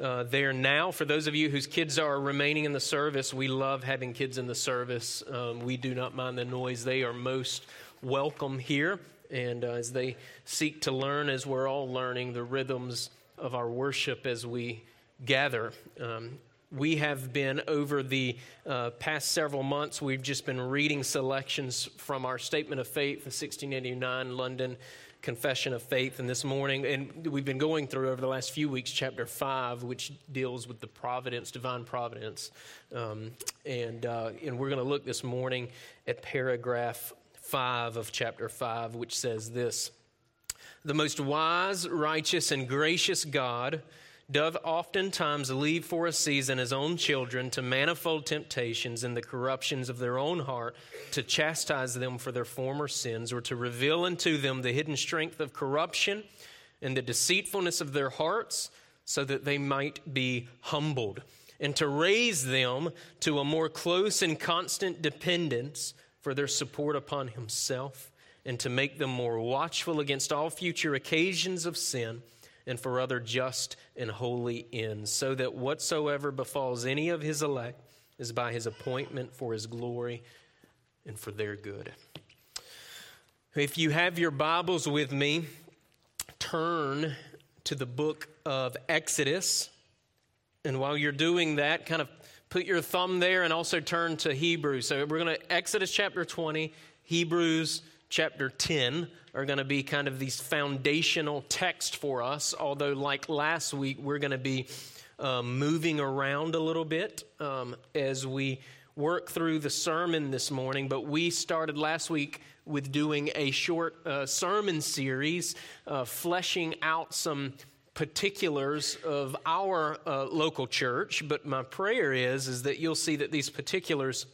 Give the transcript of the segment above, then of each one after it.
uh, there now. For those of you whose kids are remaining in the service, we love having kids in the service. Um, we do not mind the noise. They are most welcome here. And uh, as they seek to learn, as we're all learning, the rhythms of our worship as we gather. Um, we have been over the uh, past several months, we've just been reading selections from our Statement of Faith, the 1689 London Confession of Faith. And this morning, and we've been going through over the last few weeks, chapter 5, which deals with the providence, divine providence. Um, and, uh, and we're going to look this morning at paragraph 5 of chapter 5, which says this The most wise, righteous, and gracious God doth oftentimes leave for a season his own children to manifold temptations and the corruptions of their own heart, to chastise them for their former sins, or to reveal unto them the hidden strength of corruption and the deceitfulness of their hearts, so that they might be humbled, and to raise them to a more close and constant dependence for their support upon himself, and to make them more watchful against all future occasions of sin and for other just and holy ends, so that whatsoever befalls any of his elect is by his appointment for his glory and for their good. If you have your Bibles with me, turn to the book of Exodus. And while you're doing that, kind of put your thumb there and also turn to Hebrews. So we're going to Exodus chapter 20, Hebrews chapter 10 are going to be kind of these foundational texts for us. Although, like last week, we're going to be um, moving around a little bit um, as we work through the sermon this morning. But we started last week with doing a short uh, sermon series, uh, fleshing out some particulars of our uh, local church. But my prayer is is that you'll see that these particulars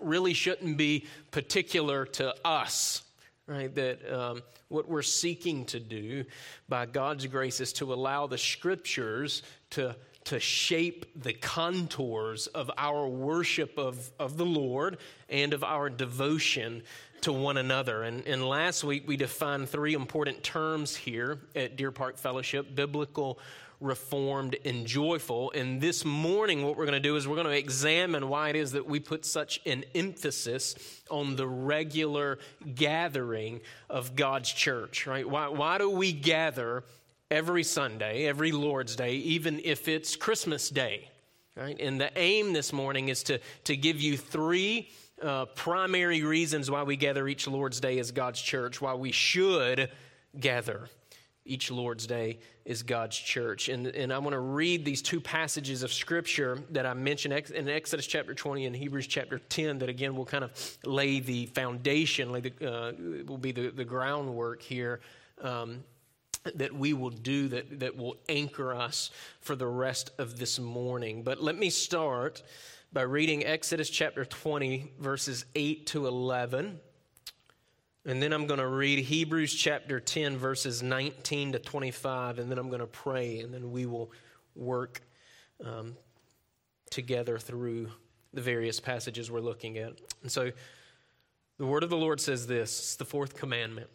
really shouldn't be particular to us right? That um, what we're seeking to do by God's grace is to allow the scriptures to, to shape the contours of our worship of, of the Lord and of our devotion to one another. And, and last week we defined three important terms here at Deer Park Fellowship biblical reformed, and joyful. And this morning, what we're going to do is we're going to examine why it is that we put such an emphasis on the regular gathering of God's church, right? Why, why do we gather every Sunday, every Lord's Day, even if it's Christmas Day? Right? And the aim this morning is to, to give you three uh, primary reasons why we gather each Lord's Day as God's church, why we should gather each Lord's Day is God's church. And, and I want to read these two passages of Scripture that I mentioned in Exodus chapter 20 and Hebrews chapter 10 that, again, will kind of lay the foundation, lay the, uh, will be the, the groundwork here um, that we will do that, that will anchor us for the rest of this morning. But let me start by reading Exodus chapter 20, verses 8 to 11. And then I'm going to read Hebrews chapter 10, verses 19 to 25, and then I'm going to pray, and then we will work um, together through the various passages we're looking at. And so the word of the Lord says this it's the fourth commandment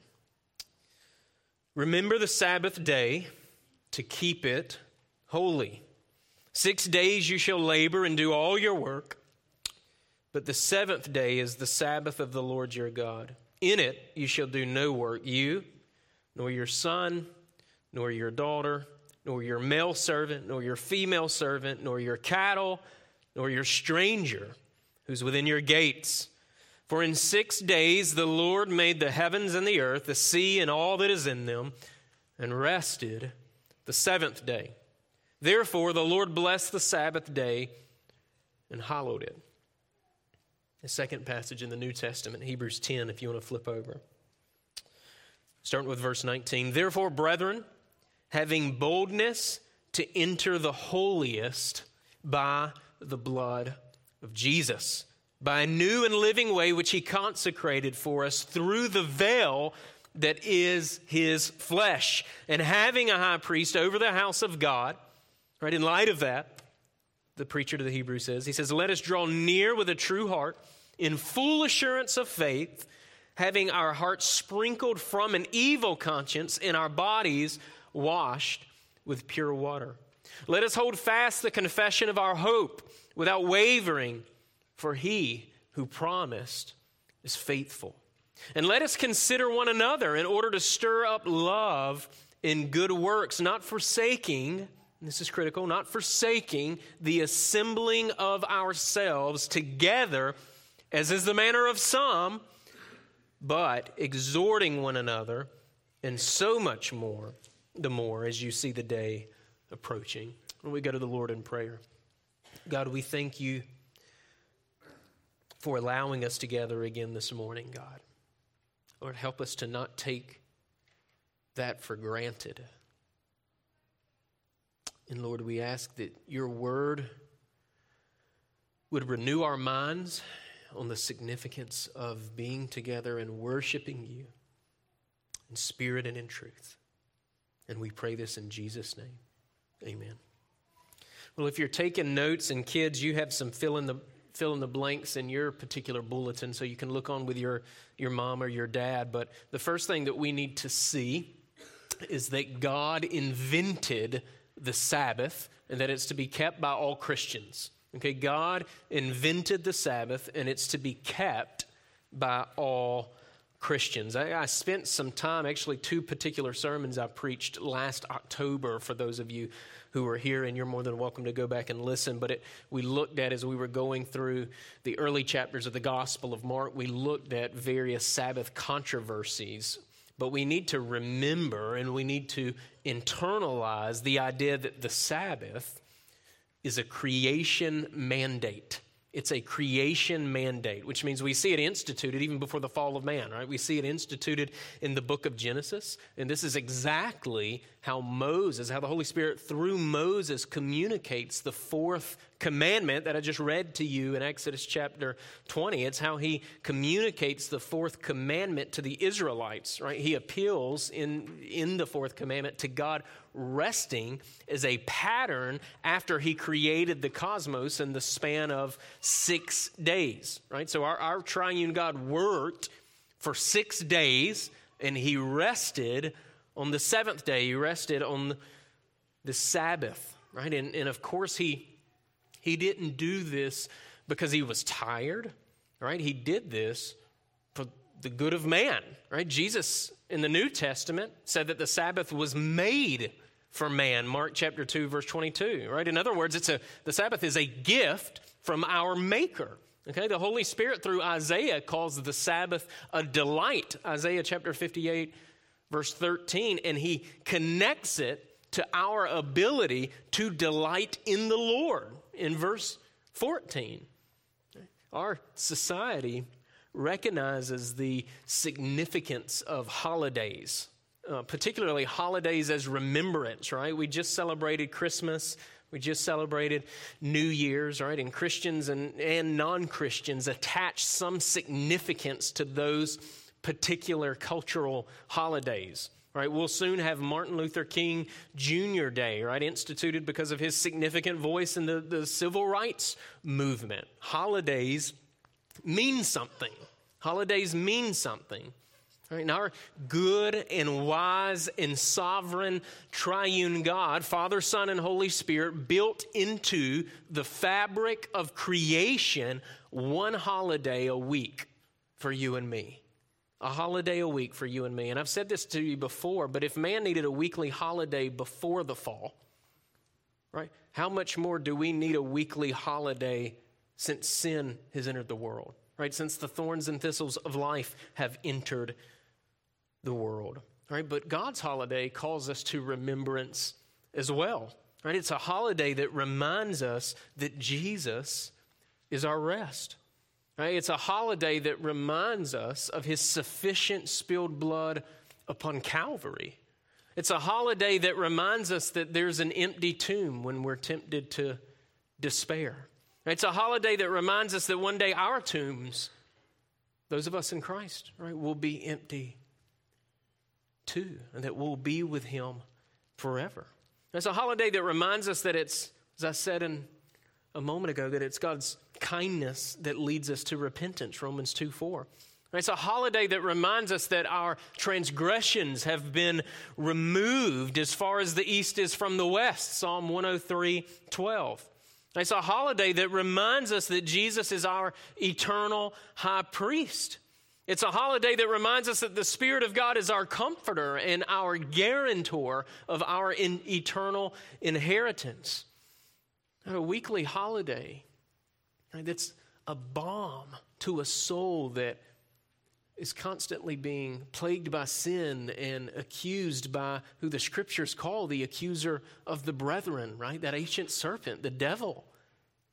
Remember the Sabbath day to keep it holy. Six days you shall labor and do all your work, but the seventh day is the Sabbath of the Lord your God. In it you shall do no work, you, nor your son, nor your daughter, nor your male servant, nor your female servant, nor your cattle, nor your stranger who's within your gates. For in six days the Lord made the heavens and the earth, the sea and all that is in them, and rested the seventh day. Therefore the Lord blessed the Sabbath day and hallowed it. The second passage in the New Testament, Hebrews 10, if you want to flip over. Starting with verse 19. Therefore, brethren, having boldness to enter the holiest by the blood of Jesus, by a new and living way which he consecrated for us through the veil that is his flesh, and having a high priest over the house of God, right, in light of that, the preacher to the Hebrews says. He says, Let us draw near with a true heart, in full assurance of faith, having our hearts sprinkled from an evil conscience and our bodies washed with pure water. Let us hold fast the confession of our hope without wavering, for he who promised is faithful. And let us consider one another in order to stir up love in good works, not forsaking, this is critical, not forsaking the assembling of ourselves together, as is the manner of some, but exhorting one another, and so much more, the more as you see the day approaching. When we go to the Lord in prayer, God, we thank you for allowing us to gather again this morning, God. Lord, help us to not take that for granted. And Lord, we ask that your word would renew our minds on the significance of being together and worshiping you in spirit and in truth. And we pray this in Jesus' name. Amen. Well, if you're taking notes and kids, you have some fill in the fill in the blanks in your particular bulletin so you can look on with your, your mom or your dad. But the first thing that we need to see is that God invented the Sabbath and that it's to be kept by all Christians. Okay, God invented the Sabbath and it's to be kept by all Christians. I, I, spent some time, actually, two particular sermons I preached last October for those of you who are here, and you're more than welcome to go back and listen. But it, we looked at, as we were going through the early chapters of the Gospel of Mark, we looked at various Sabbath controversies. But we need to remember and we need to internalize the idea that the Sabbath is a creation mandate. It's a creation mandate, which means we see it instituted even before the fall of man, right? We see it instituted in the book of Genesis. And this is exactly how Moses, how the Holy Spirit through Moses communicates the fourth commandment that I just read to you in Exodus chapter 20. It's how he communicates the fourth commandment to the Israelites, right? He appeals in, in the fourth commandment to God resting as a pattern after he created the cosmos in the span of six days, right? So our, our triune God worked for six days and he rested on the seventh day. He rested on the Sabbath, right? And, and of course, he, he didn't do this because he was tired, right? He did this for the good of man, right? Jesus in the New Testament said that the Sabbath was made for man. Mark chapter 2 verse 22, right? In other words, it's a the Sabbath is a gift from our maker. Okay? The Holy Spirit through Isaiah calls the Sabbath a delight. Isaiah chapter 58 verse 13 and he connects it to our ability to delight in the Lord in verse 14. Our society recognizes the significance of holidays uh, particularly holidays as remembrance, right? We just celebrated Christmas. We just celebrated New Year's, right? And Christians and, and non Christians attach some significance to those particular cultural holidays. Right, we'll soon have Martin Luther King Jr. Day, right, instituted because of his significant voice in the, the civil rights movement. Holidays mean something. Holidays mean something. Right, and our good and wise and sovereign triune God, Father, Son, and Holy Spirit, built into the fabric of creation one holiday a week for you and me. A holiday a week for you and me. And I've said this to you before, but if man needed a weekly holiday before the fall, right, how much more do we need a weekly holiday since sin has entered the world? Right, since the thorns and thistles of life have entered the world. Right? But God's holiday calls us to remembrance as well. Right? It's a holiday that reminds us that Jesus is our rest. Right? It's a holiday that reminds us of his sufficient spilled blood upon Calvary. It's a holiday that reminds us that there's an empty tomb when we're tempted to despair. It's a holiday that reminds us that one day our tombs, those of us in Christ, right, will be empty too, and that we'll be with him forever. It's a holiday that reminds us that it's, as I said in a moment ago, that it's God's kindness that leads us to repentance, Romans 2 4. It's a holiday that reminds us that our transgressions have been removed as far as the east is from the west. Psalm 103 12. It's a holiday that reminds us that Jesus is our eternal high priest. It's a holiday that reminds us that the Spirit of God is our comforter and our guarantor of our in eternal inheritance. A weekly holiday that's a balm to a soul that is constantly being plagued by sin and accused by who the scriptures call the accuser of the brethren, right? That ancient serpent, the devil.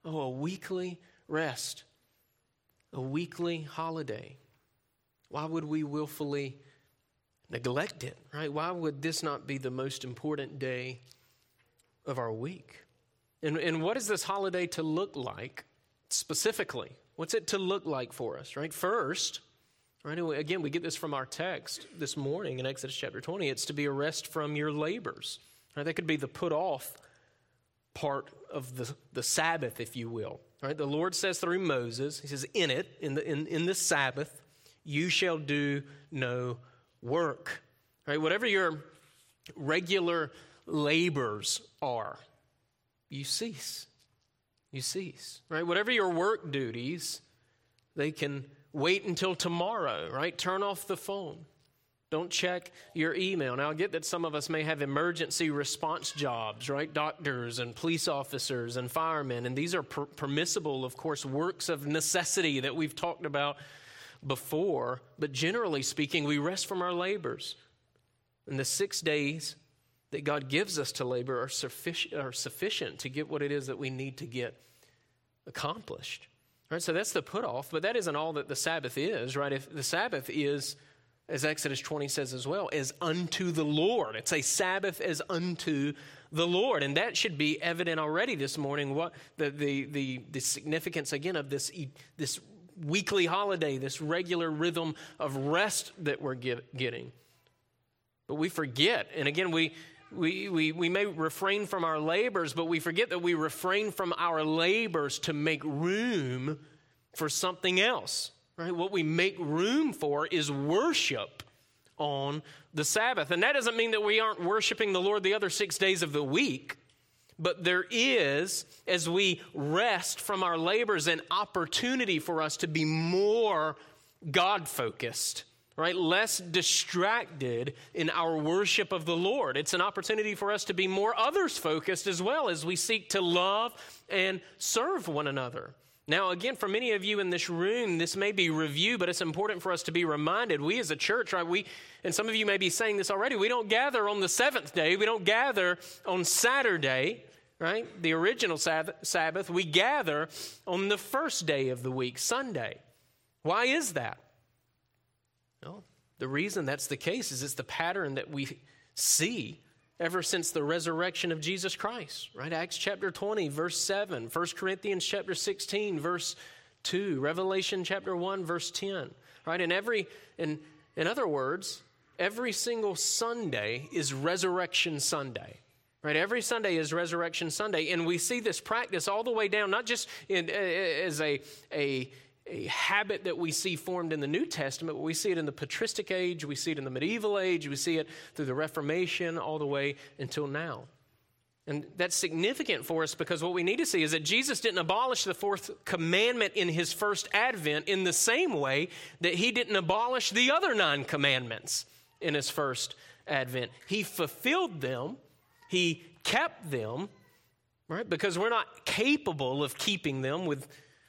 Oh, a weekly rest, a weekly holiday. Why would we willfully neglect it, right? Why would this not be the most important day of our week? And, and what is this holiday to look like specifically? What's it to look like for us, right? First, Right? Again, we get this from our text this morning in Exodus chapter 20. It's to be a rest from your labors. Right? That could be the put off part of the, the Sabbath, if you will. Right? The Lord says through Moses, He says, In it, in the, in, in the Sabbath, you shall do no work. Right? Whatever your regular labors are, you cease. You cease. Right? Whatever your work duties, they can wait until tomorrow, right? Turn off the phone. Don't check your email. Now, I get that some of us may have emergency response jobs, right? Doctors and police officers and firemen, and these are per- permissible, of course, works of necessity that we've talked about before. But generally speaking, we rest from our labors. And the six days that God gives us to labor are, suffic- are sufficient to get what it is that we need to get accomplished. Right, so that's the put off, but that isn't all that the Sabbath is, right? If the Sabbath is, as Exodus 20 says as well, is unto the Lord. It's a Sabbath as unto the Lord. And that should be evident already this morning, what the, the, the, the significance again of this, this weekly holiday, this regular rhythm of rest that we're get, getting. But we forget, and again, we we, we, we may refrain from our labors, but we forget that we refrain from our labors to make room for something else. Right? What we make room for is worship on the Sabbath. And that doesn't mean that we aren't worshiping the Lord the other six days of the week. But there is, as we rest from our labors, an opportunity for us to be more God focused right? Less distracted in our worship of the Lord. It's an opportunity for us to be more others focused as well as we seek to love and serve one another. Now, again, for many of you in this room, this may be review, but it's important for us to be reminded. We as a church, right, we, and some of you may be saying this already, we don't gather on the seventh day, we don't gather on Saturday, right? The original Sabbath. We gather on the first day of the week, Sunday. Why is that? No. The reason that's the case is it's the pattern that we see ever since the resurrection of Jesus Christ, right? Acts chapter 20, verse 7, 1 Corinthians chapter 16, verse 2, Revelation chapter 1, verse 10, right? And every, in, in other words, every single Sunday is Resurrection Sunday. Right, every Sunday is Resurrection Sunday, and we see this practice all the way down, not just in, as a, a a habit that we see formed in the New Testament. We see it in the patristic age, we see it in the medieval age, we see it through the Reformation all the way until now. And that's significant for us because what we need to see is that Jesus didn't abolish the fourth commandment in his first advent in the same way that he didn't abolish the other nine commandments in his first advent. He fulfilled them, he kept them, right? Because we're not capable of keeping them with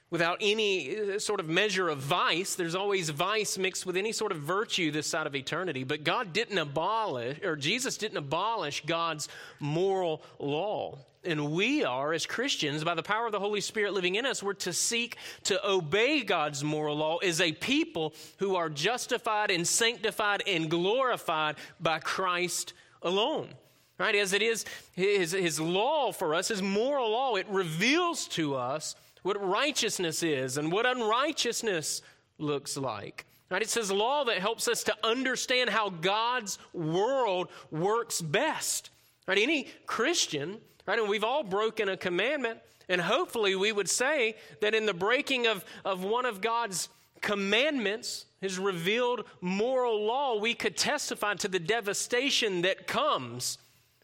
without any uh, sort of measure of vice. There's always vice mixed with any sort of virtue this side of eternity. But God didn't abolish, or Jesus didn't abolish God's moral law. And we are, as Christians, by the power of the Holy Spirit living in us, we're to seek to obey God's moral law as a people who are justified and sanctified and glorified by Christ alone right? As it is his, his law for us, his moral law, it reveals to us what righteousness is and what unrighteousness looks like. Right? It's His law that helps us to understand how God's world works best. Right? Any Christian, right? And we've all broken a commandment, and hopefully we would say that in the breaking of, of one of God's commandments, his revealed moral law, we could testify to the devastation that comes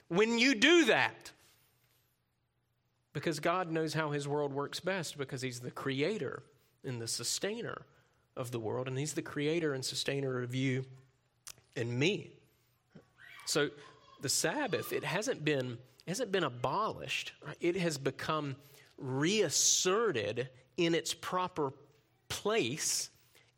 when you do that. Because God knows how his world works best because he's the creator and the sustainer of the world, and he's the creator and sustainer of you and me. So the Sabbath, it hasn't been, hasn't been abolished. Right? It has become reasserted in its proper place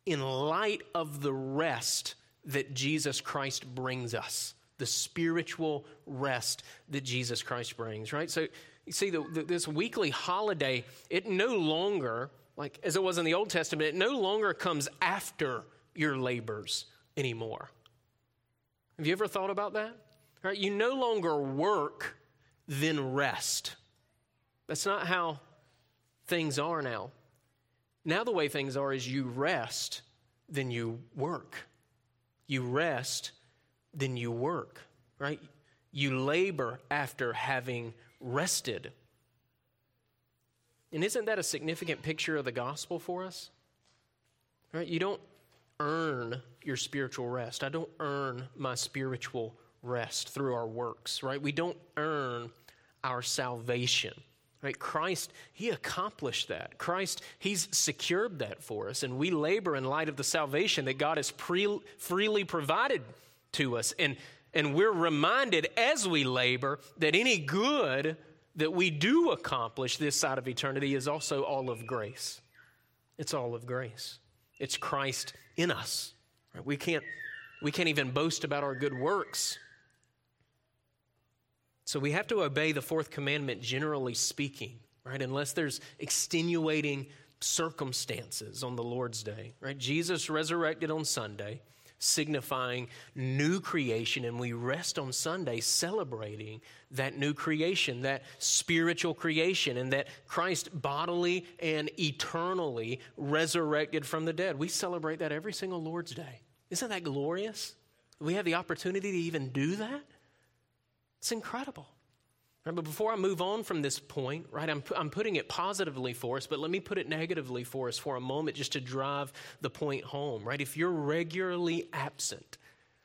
in light of the rest that Jesus Christ brings us, the spiritual rest that Jesus Christ brings, right? So you see, the, the, this weekly holiday, it no longer, like as it was in the Old Testament, it no longer comes after your labors anymore. Have you ever thought about that? Right? You no longer work, then rest. That's not how things are now. Now, the way things are is you rest, then you work. You rest, then you work, right? You labor after having rested. And isn't that a significant picture of the gospel for us? Right? You don't earn your spiritual rest. I don't earn my spiritual rest through our works, right? We don't earn our salvation. Right? Christ, He accomplished that. Christ, He's secured that for us. And we labor in light of the salvation that God has pre- freely provided to us. And, and we're reminded as we labor that any good that we do accomplish this side of eternity is also all of grace. It's all of grace. It's Christ in us. Right? We, can't, we can't even boast about our good works so we have to obey the fourth commandment, generally speaking, right? Unless there's extenuating circumstances on the Lord's day, right? Jesus resurrected on Sunday, signifying new creation, and we rest on Sunday celebrating that new creation, that spiritual creation, and that Christ bodily and eternally resurrected from the dead. We celebrate that every single Lord's day. Isn't that glorious? We have the opportunity to even do that. It's incredible. But before I move on from this point, right, I'm, I'm putting it positively for us, but let me put it negatively for us for a moment just to drive the point home, right? If you're regularly absent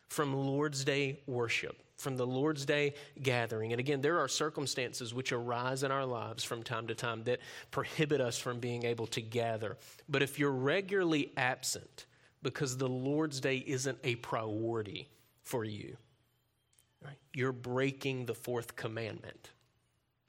from Lord's Day worship, from the Lord's Day gathering, and again, there are circumstances which arise in our lives from time to time that prohibit us from being able to gather. But if you're regularly absent because the Lord's Day isn't a priority for you, Right? You're breaking the fourth commandment.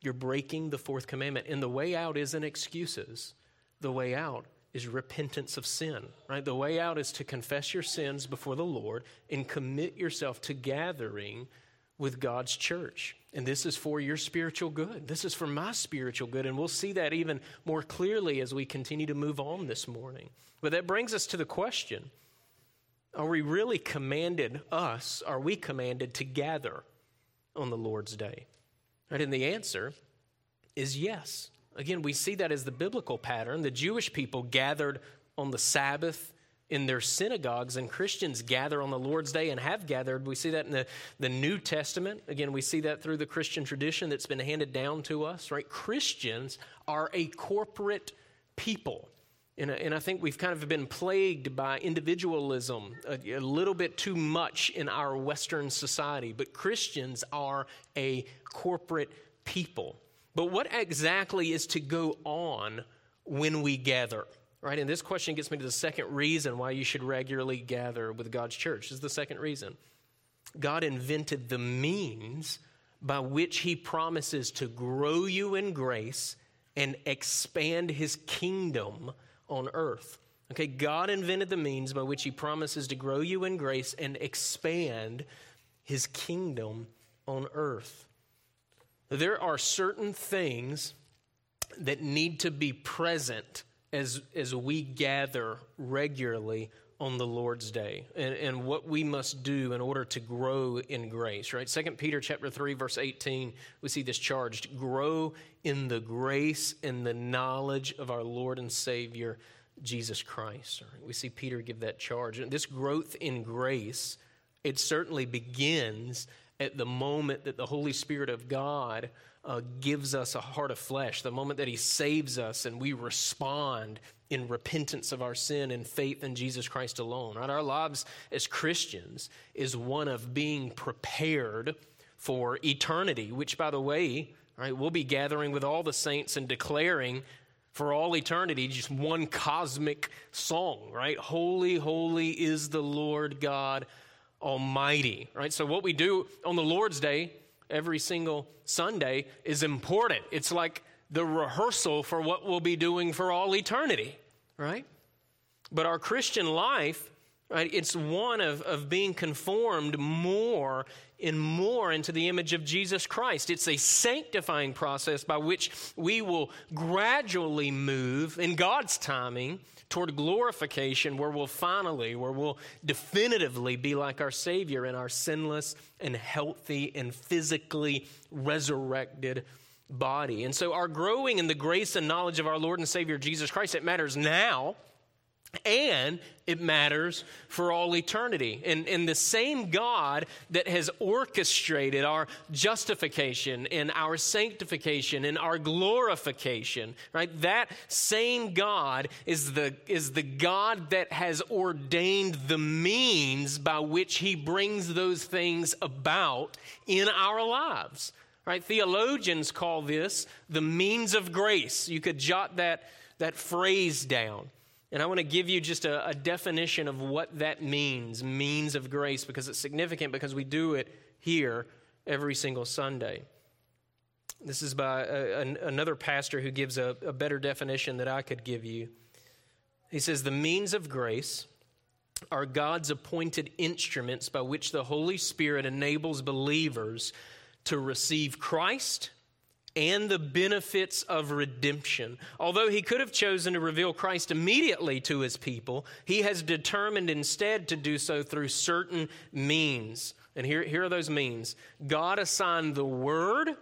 You're breaking the fourth commandment. And the way out isn't excuses. The way out is repentance of sin, right? The way out is to confess your sins before the Lord and commit yourself to gathering with God's church. And this is for your spiritual good. This is for my spiritual good. And we'll see that even more clearly as we continue to move on this morning. But that brings us to the question are we really commanded, us, are we commanded to gather on the Lord's day? Right, and the answer is yes. Again, we see that as the biblical pattern. The Jewish people gathered on the Sabbath in their synagogues, and Christians gather on the Lord's Day and have gathered. We see that in the, the New Testament. Again, we see that through the Christian tradition that's been handed down to us, right? Christians are a corporate people. And, and I think we've kind of been plagued by individualism a, a little bit too much in our Western society. But Christians are a corporate people. But what exactly is to go on when we gather? Right? And this question gets me to the second reason why you should regularly gather with God's church. This is the second reason. God invented the means by which He promises to grow you in grace and expand His kingdom on earth. Okay, God invented the means by which He promises to grow you in grace and expand His kingdom on earth. There are certain things that need to be present as, as we gather regularly on the Lord's day and, and what we must do in order to grow in grace, right? Second Peter chapter 3, verse 18, we see this charged. Grow in the grace and the knowledge of our Lord and Savior, Jesus Christ. Right? We see Peter give that charge. And this growth in grace, it certainly begins at the moment that the Holy Spirit of God uh, gives us a heart of flesh, the moment that He saves us and we respond in repentance of our sin and faith in Jesus Christ alone. Right? Our lives as Christians is one of being prepared for eternity, which, by the way, right, we'll be gathering with all the saints and declaring for all eternity just one cosmic song, right? Holy, holy is the Lord God Almighty, right? So, what we do on the Lord's Day every single Sunday is important. It's like the rehearsal for what we'll be doing for all eternity, right? But our Christian life, right, it's one of, of being conformed more and more into the image of Jesus Christ. It's a sanctifying process by which we will gradually move in God's timing toward glorification, where we'll finally, where we'll definitively be like our Savior in our sinless and healthy and physically resurrected body. And so, our growing in the grace and knowledge of our Lord and Savior Jesus Christ, it matters now and it matters for all eternity. And, and the same God that has orchestrated our justification and our sanctification and our glorification, right? That same God is the, is the God that has ordained the means by which he brings those things about in our lives. Right? Theologians call this the means of grace. You could jot that, that phrase down. And I want to give you just a, a, definition of what that means, means of grace, because it's significant because we do it here every single Sunday. This is by a, a, another pastor who gives a, a better definition that I could give you. He says, The means of grace are God's appointed instruments by which the Holy Spirit enables believers to receive Christ and the benefits of redemption. Although he could have chosen to reveal Christ immediately to his people, he has determined instead to do so through certain means. And here, here are those means God assigned the word,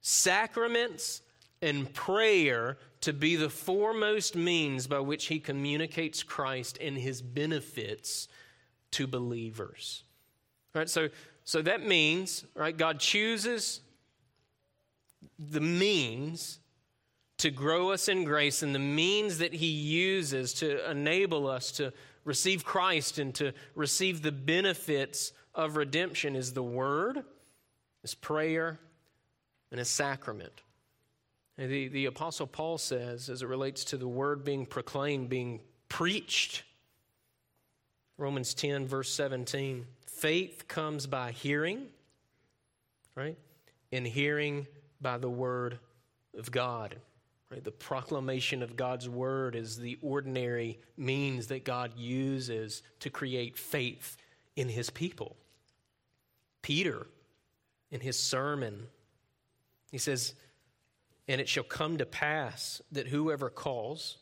sacraments, and prayer to be the foremost means by which he communicates Christ and his benefits to believers. All right, so so that means, right, God chooses the means to grow us in grace and the means that He uses to enable us to receive Christ and to receive the benefits of redemption is the Word, is prayer, and is sacrament. The, the Apostle Paul says, as it relates to the Word being proclaimed, being preached, Romans 10, verse 17 faith comes by hearing, right? And hearing by the word of God. Right? The proclamation of God's word is the ordinary means that God uses to create faith in his people. Peter, in his sermon, he says, And it shall come to pass that whoever calls,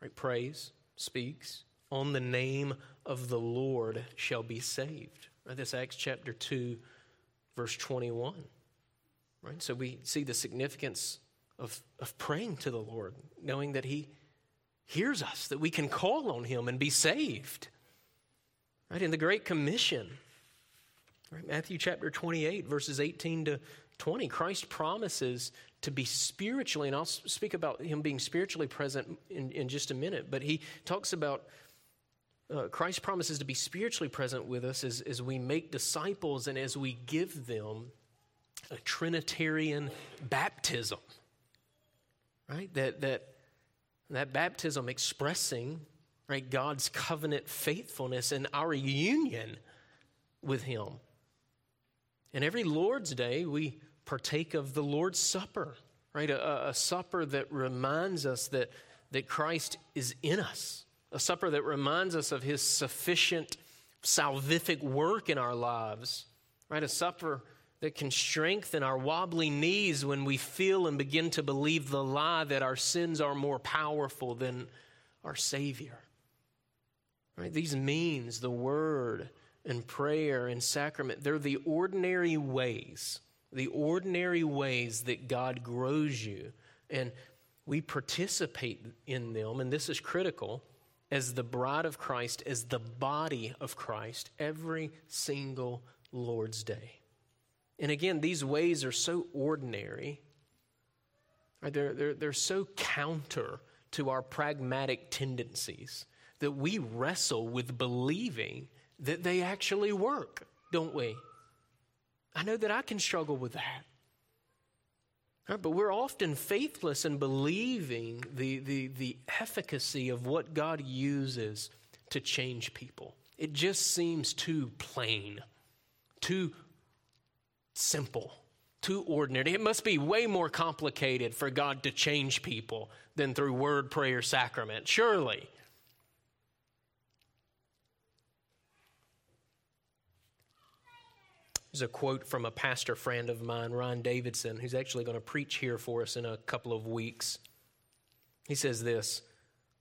right, prays, speaks, on the name of the Lord shall be saved. Right? That's Acts chapter 2, verse 21. Right? So we see the significance of, of praying to the Lord, knowing that He hears us, that we can call on Him and be saved. Right? In the Great Commission, right? Matthew chapter 28, verses 18 to 20, Christ promises to be spiritually, and I'll speak about Him being spiritually present in, in just a minute, but He talks about uh, Christ promises to be spiritually present with us as, as we make disciples and as we give them a Trinitarian baptism. Right? That, that, that baptism expressing right, God's covenant faithfulness and our union with Him. And every Lord's Day, we partake of the Lord's Supper, right? A, a supper that reminds us that, that Christ is in us a supper that reminds us of his sufficient salvific work in our lives, right? A supper that can strengthen our wobbly knees when we feel and begin to believe the lie that our sins are more powerful than our Savior. Right? These means, the word and prayer and sacrament, they're the ordinary ways, the ordinary ways that God grows you. And we participate in them, and this is critical as the bride of Christ, as the body of Christ, every single Lord's Day. And again, these ways are so ordinary, they're, they're, they're so counter to our pragmatic tendencies that we wrestle with believing that they actually work, don't we? I know that I can struggle with that. Right, but we're often faithless in believing the, the, the efficacy of what God uses to change people. It just seems too plain, too simple, too ordinary. It must be way more complicated for God to change people than through word, prayer, sacrament, surely. There's a quote from a pastor friend of mine, Ryan Davidson, who's actually going to preach here for us in a couple of weeks. He says this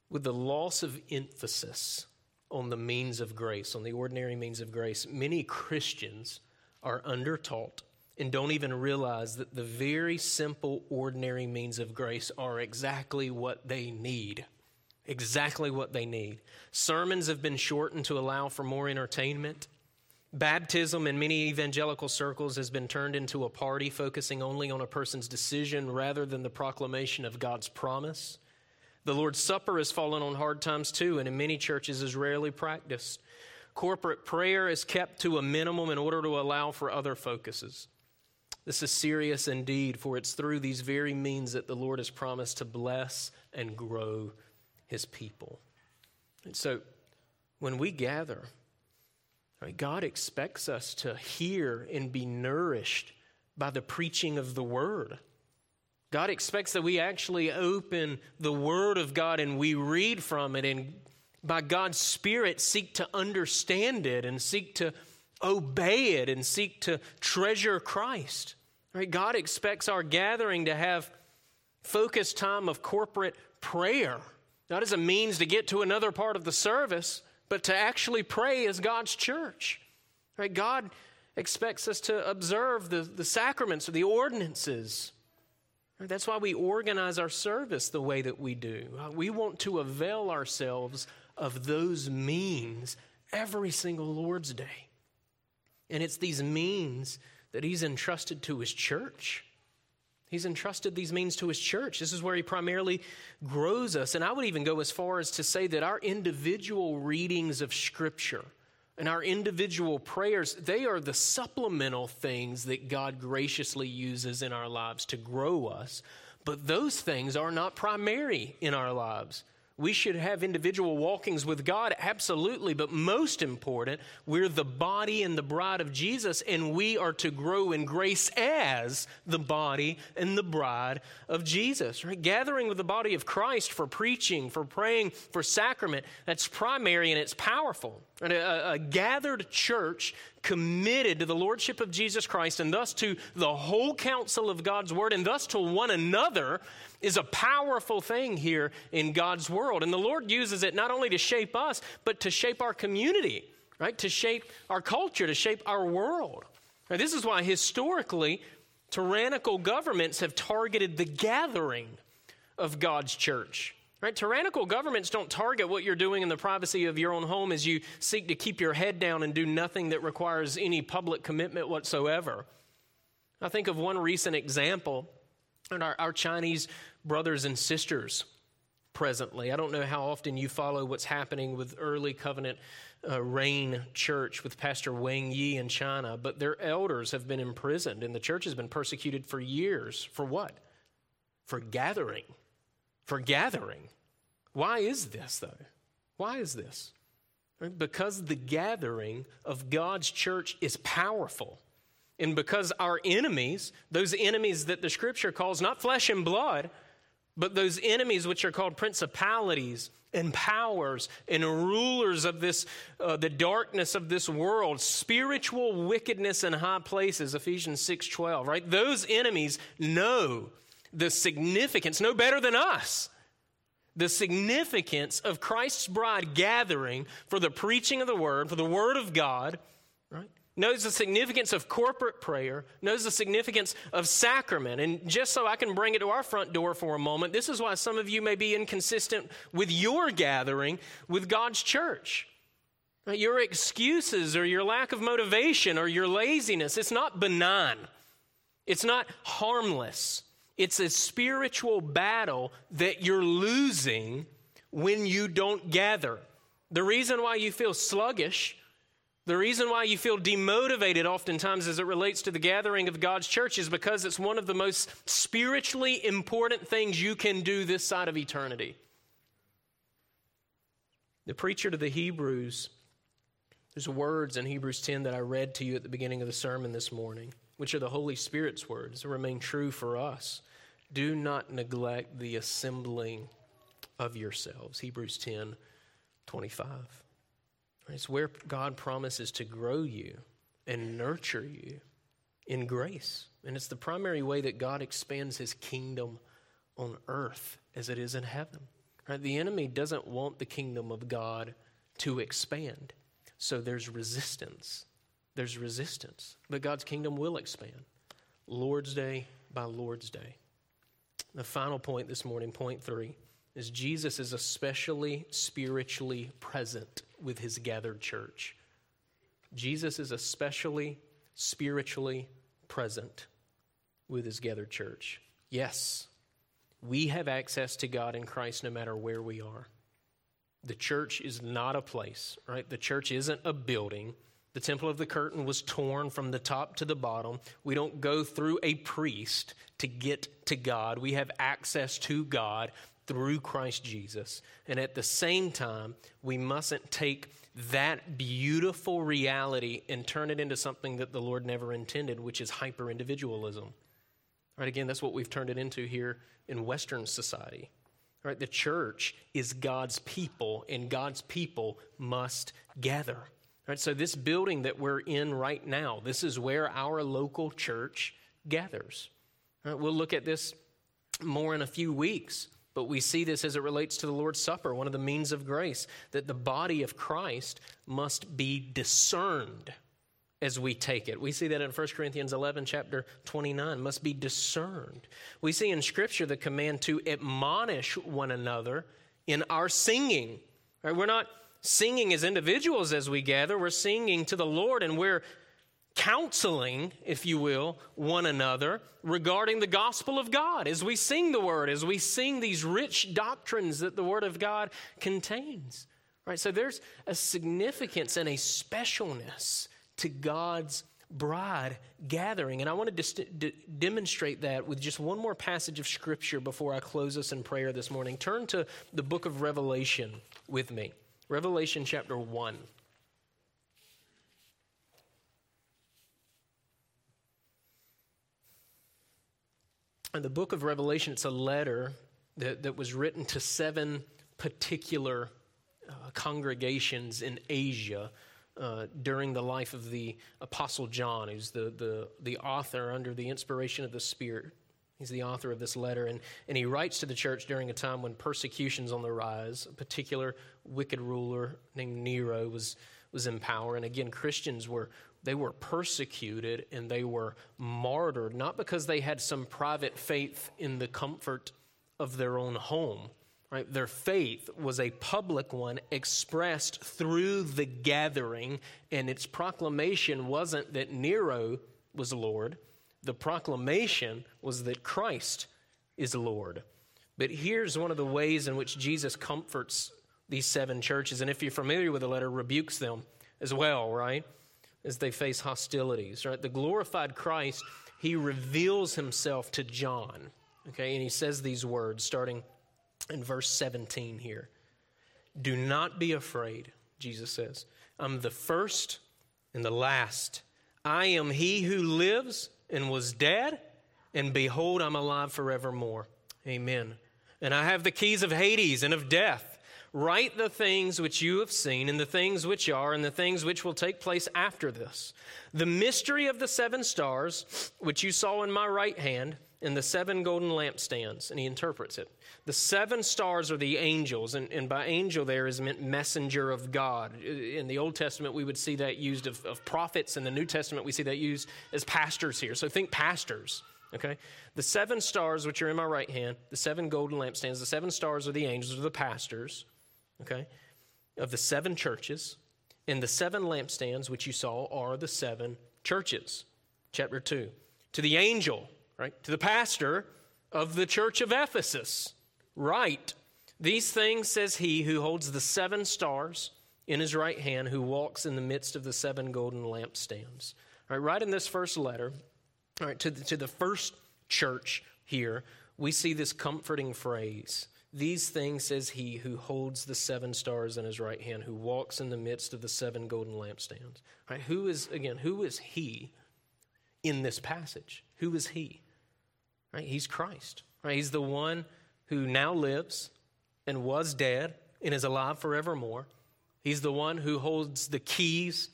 With the loss of emphasis on the means of grace, on the ordinary means of grace, many Christians are undertaught and don't even realize that the very simple, ordinary means of grace are exactly what they need. Exactly what they need. Sermons have been shortened to allow for more entertainment. Baptism in many evangelical circles has been turned into a party focusing only on a person's decision rather than the proclamation of God's promise. The Lord's Supper has fallen on hard times too, and in many churches is rarely practiced. Corporate prayer is kept to a minimum in order to allow for other focuses. This is serious indeed, for it's through these very means that the Lord has promised to bless and grow his people. And so, when we gather? God expects us to hear and be nourished by the preaching of the Word. God expects that we actually open the Word of God and we read from it and by God's Spirit seek to understand it and seek to obey it and seek to treasure Christ. Right? God expects our gathering to have focused time of corporate prayer, not as a means to get to another part of the service, but to actually pray as God's church. Right? God expects us to observe the, the sacraments or the ordinances. That's why we organize our service the way that we do. Uh, we want to avail ourselves of those means every single Lord's Day. And it's these means that He's entrusted to His church. He's entrusted these means to his church. This is where he primarily grows us. And I would even go as far as to say that our individual readings of Scripture and our individual prayers, they are the supplemental things that God graciously uses in our lives to grow us. But those things are not primary in our lives. We should have individual walkings with God, absolutely, but most important, we're the body and the bride of Jesus, and we are to grow in grace as the body and the bride of Jesus. Right? Gathering with the body of Christ for preaching, for praying, for sacrament, that's primary and it's powerful. A, a gathered church committed to the Lordship of Jesus Christ and thus to the whole counsel of God's Word and thus to one another is a powerful thing here in God's world. And the Lord uses it not only to shape us, but to shape our community, right? To shape our culture, to shape our world. Now, this is why historically, tyrannical governments have targeted the gathering of God's church. Right? Tyrannical governments don't target what you're doing in the privacy of your own home as you seek to keep your head down and do nothing that requires any public commitment whatsoever. I think of one recent example, and our, our Chinese brothers and sisters presently. I don't know how often you follow what's happening with early covenant uh, Rain Church with Pastor Wang Yi in China, but their elders have been imprisoned and the church has been persecuted for years. For what? For gathering. For gathering. Why is this, though? Why is this? Because the gathering of God's church is powerful. And because our enemies, those enemies that the scripture calls not flesh and blood, but those enemies, which are called principalities and powers and rulers of this, uh, the darkness of this world, spiritual wickedness in high places, Ephesians 6 12, right? Those enemies know the significance, no better than us, the significance of Christ's bride gathering for the preaching of the word, for the word of God, right? knows the significance of corporate prayer, knows the significance of sacrament. And just so I can bring it to our front door for a moment, this is why some of you may be inconsistent with your gathering with God's church. Your excuses or your lack of motivation or your laziness, it's not benign. It's not harmless. It's a spiritual battle that you're losing when you don't gather. The reason why you feel sluggish, the reason why you feel demotivated oftentimes as it relates to the gathering of God's church is because it's one of the most spiritually important things you can do this side of eternity. The preacher to the Hebrews, there's words in Hebrews 10 that I read to you at the beginning of the sermon this morning, which are the Holy Spirit's words remain true for us. Do not neglect the assembling of yourselves. Hebrews 10 25. It's where God promises to grow you and nurture you in grace. And it's the primary way that God expands his kingdom on earth as it is in heaven. Right? The enemy doesn't want the kingdom of God to expand. So there's resistance. There's resistance. But God's kingdom will expand. Lord's Day by Lord's Day. The final point this morning, point three, is Jesus is especially spiritually present with his gathered church. Jesus is especially spiritually present with his gathered church. Yes, we have access to God in Christ no matter where we are. The church is not a place, right? The church isn't a building. The temple of the curtain was torn from the top to the bottom. We don't go through a priest to get to God. We have access to God through Christ Jesus. And at the same time, we mustn't take that beautiful reality and turn it into something that the Lord never intended, which is hyper individualism. Right, again, that's what we've turned it into here in Western society. Right, the church is God's people, and God's people must gather. Right, so this building that we're in right now, this is where our local church gathers. Right, we'll look at this more in a few weeks. But we see this as it relates to the Lord's Supper, one of the means of grace, that the body of Christ must be discerned as we take it. We see that in 1 Corinthians 11, chapter 29, must be discerned. We see in Scripture the command to admonish one another in our singing. Right? We're not singing as individuals as we gather, we're singing to the Lord, and we're counseling, if you will, one another regarding the gospel of God as we sing the word, as we sing these rich doctrines that the word of God contains. Right? So there's a significance and a specialness to God's bride gathering. And I want to dis- d- demonstrate that with just one more passage of scripture before I close us in prayer this morning. Turn to the book of Revelation with me. Revelation chapter 1. In the book of Revelation, it's a letter that, that was written to seven particular uh, congregations in Asia uh, during the life of the Apostle John, who's the, the, the author under the inspiration of the Spirit. He's the author of this letter, and, and he writes to the church during a time when persecution's on the rise. A particular wicked ruler named Nero was, was in power, and again, Christians were, they were persecuted and they were martyred, not because they had some private faith in the comfort of their own home. Right? Their faith was a public one expressed through the gathering, and its proclamation wasn't that Nero was Lord. The proclamation was that Christ is Lord. But here's one of the ways in which Jesus comforts these seven churches, and if you're familiar with the letter, rebukes them as well, right? as they face hostilities, right? The glorified Christ, he reveals himself to John, okay? And he says these words starting in verse 17 here. Do not be afraid, Jesus says. I'm the first and the last. I am he who lives and was dead, and behold, I'm alive forevermore. Amen. And I have the keys of Hades and of death. Write the things which you have seen, and the things which are, and the things which will take place after this. The mystery of the seven stars, which you saw in my right hand, and the seven golden lampstands. And he interprets it. The seven stars are the angels, and, and by angel there is meant messenger of God. In the Old Testament, we would see that used of, of prophets. In the New Testament, we see that used as pastors here. So think pastors. Okay? The seven stars, which are in my right hand, the seven golden lampstands, the seven stars are the angels, are the pastors okay, of the seven churches, and the seven lampstands which you saw are the seven churches. Chapter 2. To the angel, right, to the pastor of the church of Ephesus. Write, these things says he who holds the seven stars in his right hand, who walks in the midst of the seven golden lampstands. All right, right in this first letter, all right, to the, to the first church here, we see this comforting phrase. These things says he who holds the seven stars in his right hand, who walks in the midst of the seven golden lampstands. Right? Who is, again, who is he in this passage? Who is he? Right? He's Christ. Right? He's the one who now lives and was dead and is alive forevermore. He's the one who holds the keys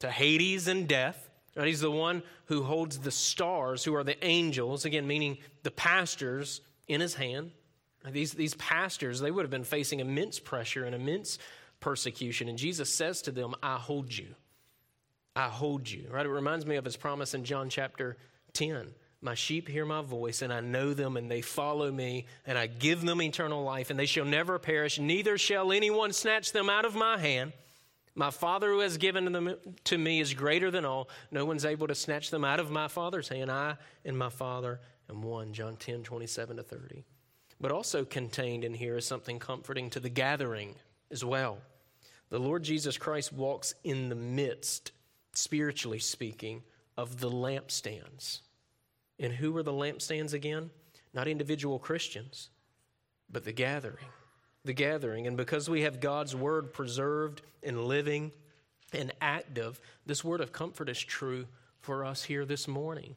to Hades and death. Right? He's the one who holds the stars, who are the angels, again, meaning the pastors, in his hand. These, these pastors, they would have been facing immense pressure and immense persecution. And Jesus says to them, I hold you. I hold you. Right? It reminds me of his promise in John chapter 10. My sheep hear my voice, and I know them, and they follow me, and I give them eternal life, and they shall never perish, neither shall anyone snatch them out of my hand. My Father who has given them to me is greater than all. No one's able to snatch them out of my Father's hand. I and my Father am one. John 10, 27 to 30. But also contained in here is something comforting to the gathering as well. The Lord Jesus Christ walks in the midst, spiritually speaking, of the lampstands. And who were the lampstands again? Not individual Christians, but the gathering. The gathering. And because we have God's word preserved and living and active, this word of comfort is true for us here this morning.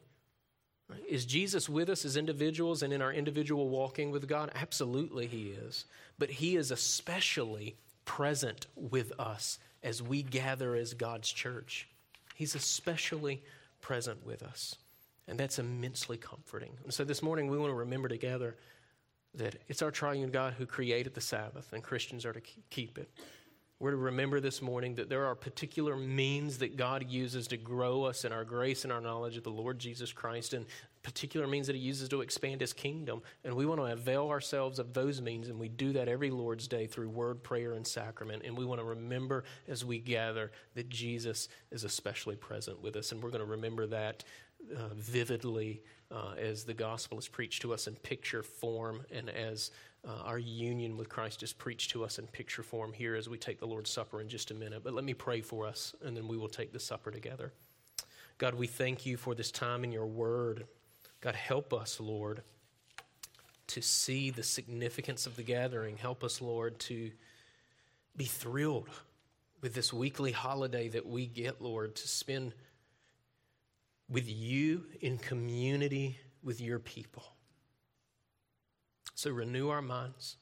Is Jesus with us as individuals and in our individual walking with God? Absolutely, He is. But He is especially present with us as we gather as God's church. He's especially present with us. And that's immensely comforting. And so this morning we want to remember together that it's our triune God who created the Sabbath, and Christians are to keep it. We're to remember this morning that there are particular means that God uses to grow us in our grace and our knowledge of the Lord Jesus Christ, and particular means that He uses to expand His kingdom. And we want to avail ourselves of those means, and we do that every Lord's Day through word, prayer, and sacrament. And we want to remember as we gather that Jesus is especially present with us, and we're going to remember that uh, vividly uh, as the gospel is preached to us in picture form and as uh, our union with Christ is preached to us in picture form here as we take the Lord's Supper in just a minute. But let me pray for us, and then we will take the supper together. God, we thank you for this time in your word. God, help us, Lord, to see the significance of the gathering. Help us, Lord, to be thrilled with this weekly holiday that we get, Lord, to spend with you in community with your people. So renew our minds,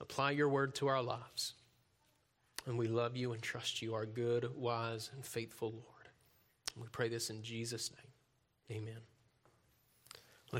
apply your word to our lives. And we love you and trust you, our good, wise, and faithful Lord. And we pray this in Jesus' name. Amen.